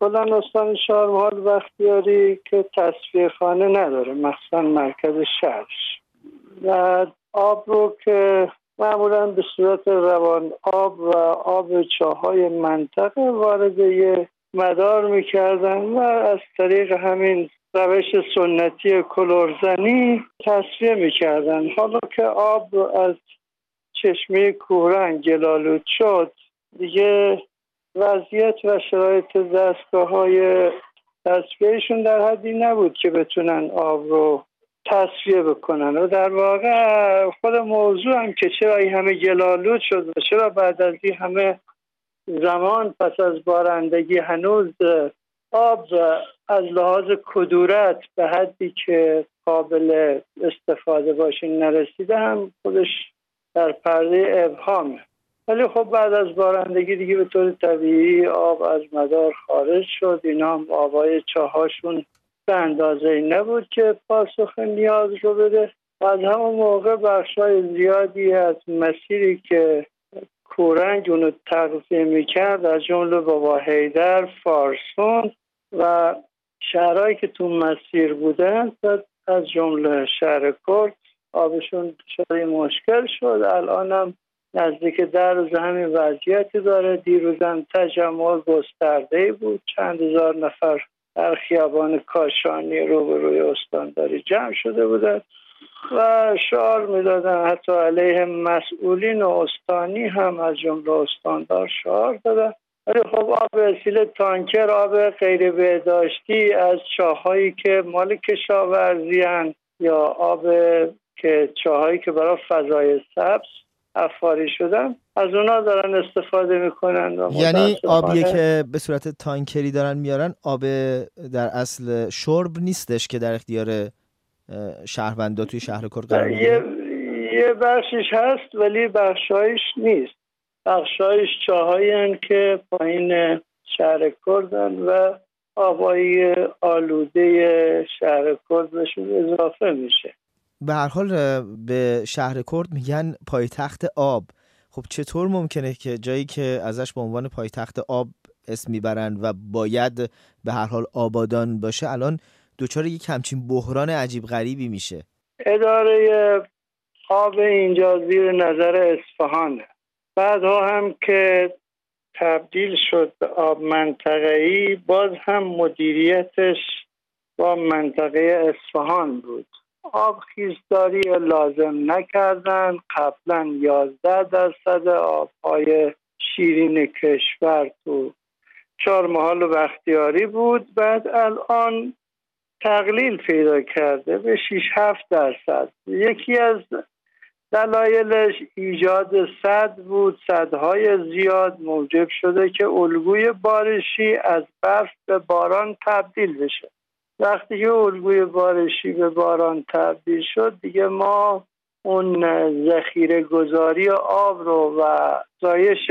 کلان استان شارمحال بختیاری که تصفیه خانه نداره مخصوصا مرکز شهرش. و آب رو که معمولا به صورت روان آب و آب چاهای منطقه وارد یه مدار می‌کردن و از طریق همین روش سنتی کلورزنی تصفیه می‌کردن. حالا که آب از چشمه کوهرنگ گلالود شد دیگه وضعیت و شرایط دستگاه های تصفیهشون در حدی نبود که بتونن آب رو تصفیه بکنن. و در واقع خود موضوع هم که چرا این همه گلالود شد و چرا بعد از این همه زمان پس از بارندگی هنوز آب از لحاظ کدورت به حدی که قابل استفاده باشین نرسیده هم خودش در پرده ابهامه. ولی خب بعد از بارندگی دیگه به طور طبیعی آب از مدار خارج شد. اینا هم آبای چاهاشون به اندازه نبود که پاسخ نیاز رو بده. از همون موقع بخشای زیادی از مسیری که کورنگ اونو تغذیه می‌کرد از جمله بابا هیدر فارسون و شهرهایی که تو مسیر بودن از جمله شهر کرد آبشون شده مشکل شد. الانم نزدیک در همین وضعیتی داره. دیروزم تجمع گسترده بود. چند هزار نفر در خیابان کاشانی روبروی استانداری جمع شده بودند و شعار می‌دادن حتی علیه مسئولین و استانی هم از جمله استاندار شعار دادن ولی خب آب وسیله تانکر آب غیر بهداشتی از چاهایی که مال کشاورزی یا آب که چاهایی که برای فضای سبز افاری شدن از اونا دارن استفاده می‌کنن یعنی آبیه که به صورت تانکری دارن میارن آب در اصل شرب نیستش که در اختیار شهروندا توی شهر کر قرار یه, یه بخشش هست ولی بخشایش نیست. بخشایش چاهایی که پایین شهر کردن و آبایی آلوده شهر کرد بهشون اضافه میشه. به هر حال به شهر کرد میگن پایتخت آب. خب چطور ممکنه که جایی که ازش به عنوان پایتخت آب اسم می‌برن و باید به هر حال آبادان باشه الان دچار یک همچین بحران عجیب غریبی میشه؟ اداره آب اینجا زیر نظر اصفهانه. بعدها هم که تبدیل شد به آب منطقه‌ای باز هم مدیریتش با منطقه اصفهان بود. آب خیزداری لازم نکردن. قبلا 11 درصد آبهای شیرین کشور تو چهار محال و بختیاری بود. بعد الان تقلیل پیدا کرده به 6 7 درصد. یکی از دلایلش ایجاد صد بود. صدهای زیاد موجب شده که الگوی بارشی از برف به باران تبدیل بشه. وقتی که الگوی بارشی به باران تبدیل شد دیگه ما اون ذخیره گذاری آب رو و زایش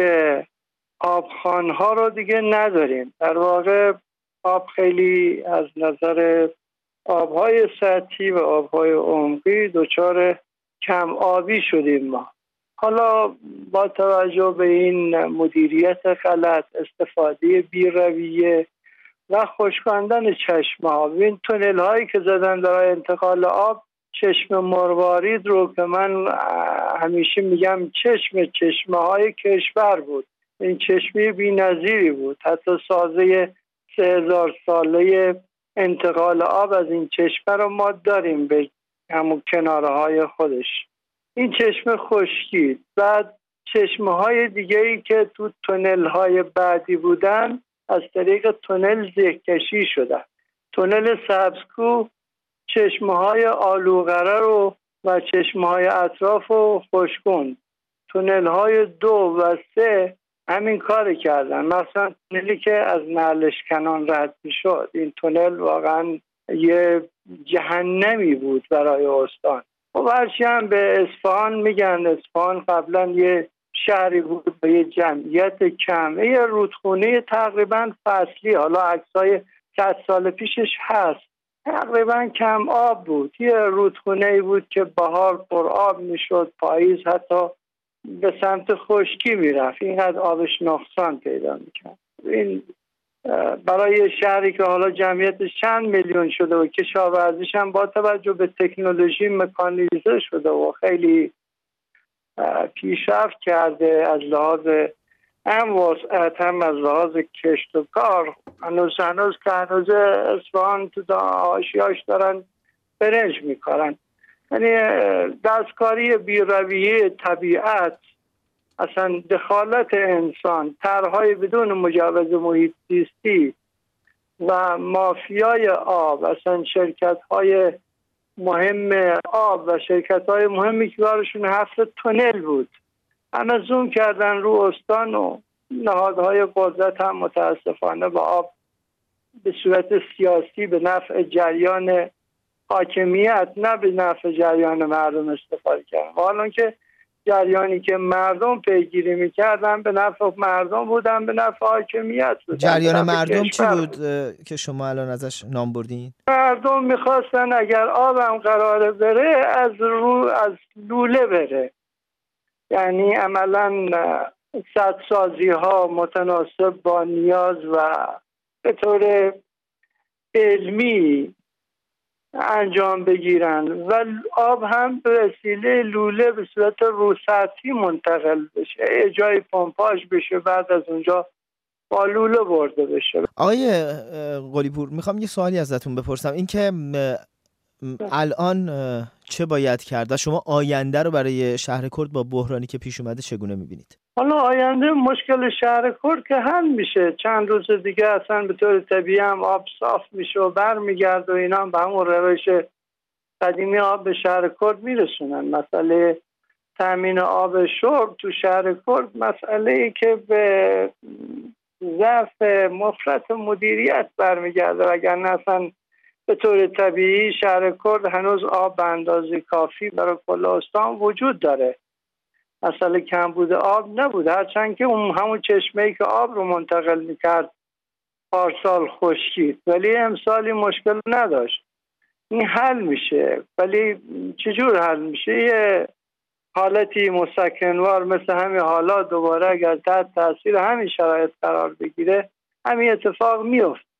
آبخانها رو دیگه نداریم. در واقع آب خیلی از نظر آبهای سطحی و آبهای عمقی دچار کم آبی شدیم ما. حالا با توجه به این مدیریت غلط استفاده بیرویه و خشکاندن چشمه ها. این تونل هایی که زدن برای انتقال آب چشم مروارید رو که من همیشه میگم چشم چشمه های کشور بود. این چشمه بی بود. حتی سازه سه هزار ساله انتقال آب از این چشمه رو ما داریم به همون کناره های خودش. این چشمه خشکید بعد چشمه های دیگه ای که تو تونل های بعدی بودن از طریق تونل زهکشی شدن. تونل سبزکو چشمه های آلوغره رو و چشمه های اطراف رو خوشکن تونل های دو و سه همین کار کردن. مثلا تونلی که از نعلش کنان رد می شد این تونل واقعا یه جهنمی بود برای استان. و خب هرچی هم به اصفهان میگن اصفهان قبلا یه شهری بود به یه جمعیت کم. یه رودخونه تقریبا فصلی. حالا عکسای صد سال پیشش هست. تقریبا کم آب بود. یه رودخونه بود که بهار پر آب می‌شد پاییز حتی به سمت خشکی می‌رفت. اینقدر آبش نقصان پیدا می‌کرد. این برای شهری که حالا جمعیتش چند میلیون شده و کشاورزیش هم با توجه به تکنولوژی مکانیزه شده و خیلی پیشرفت کرده از لحاظ هم وسعت هم از لحاظ کشت و کار. هنوز هنوز که هنوز اصفهان تو آشیاش دارن برنج میکارن. یعنی دستکاری بیرویه طبیعت اصلا دخالت انسان طرحهای بدون مجاوز محیط زیستی و مافیای آب اصلا شرکت های مهم آب و شرکت های مهمی که کارشون هفت تونل بود. همه زوم کردن رو استان و نهادهای قدرت هم متاسفانه با آب به صورت سیاسی به نفع جریان حاکمیت نه به نفع جریان مردم استفاده کردن. حالا که جریانی که مردم پیگیری می‌کردن به نفع مردم بودن به نفع حاکمیت بودن جریان مردم چی بود که شما الان ازش نام بردین؟ مردم می‌خواستن اگر آبم قراره بره از رو از لوله بره یعنی عملا سازی ها متناسب با نیاز و به طور علمی انجام بگیرن و آب هم به وسیله لوله به صورت روسطی منتقل بشه. جای پمپاژ بشه بعد از اونجا با لوله برده بشه. آقای قلیپور می‌خوام یه سوالی ازتون بپرسم. اینکه الان چه باید کرد و شما آینده رو برای شهر کرد با بحرانی که پیش اومده چگونه می‌بینید؟ حالا آینده مشکل شهر کرد که حل میشه. چند روز دیگه اصلا به طور طبیعی هم آب صاف میشه و برمیگرد و اینا هم به همون روش قدیمی آب به شهر کرد میرسونن. مسئله تامین آب شرب تو شهر کرد مسئله ای که به ضعف مفرت مدیریت برمیگرده وگرنه اصلا به طور طبیعی شهر کرد هنوز آب به اندازه کافی برای کل استان وجود داره. مسئله کمبود آب نبود هرچند که اون همون چشمه ای که آب رو منتقل می‌کرد پارسال خشکید. ولی امسالی مشکل نداشت. این حل میشه. ولی چجور حل میشه؟ یه حالتی مسکنوار مثل همین حالا دوباره اگر تحت تاثیر همین شرایط قرار بگیره همین اتفاق میفته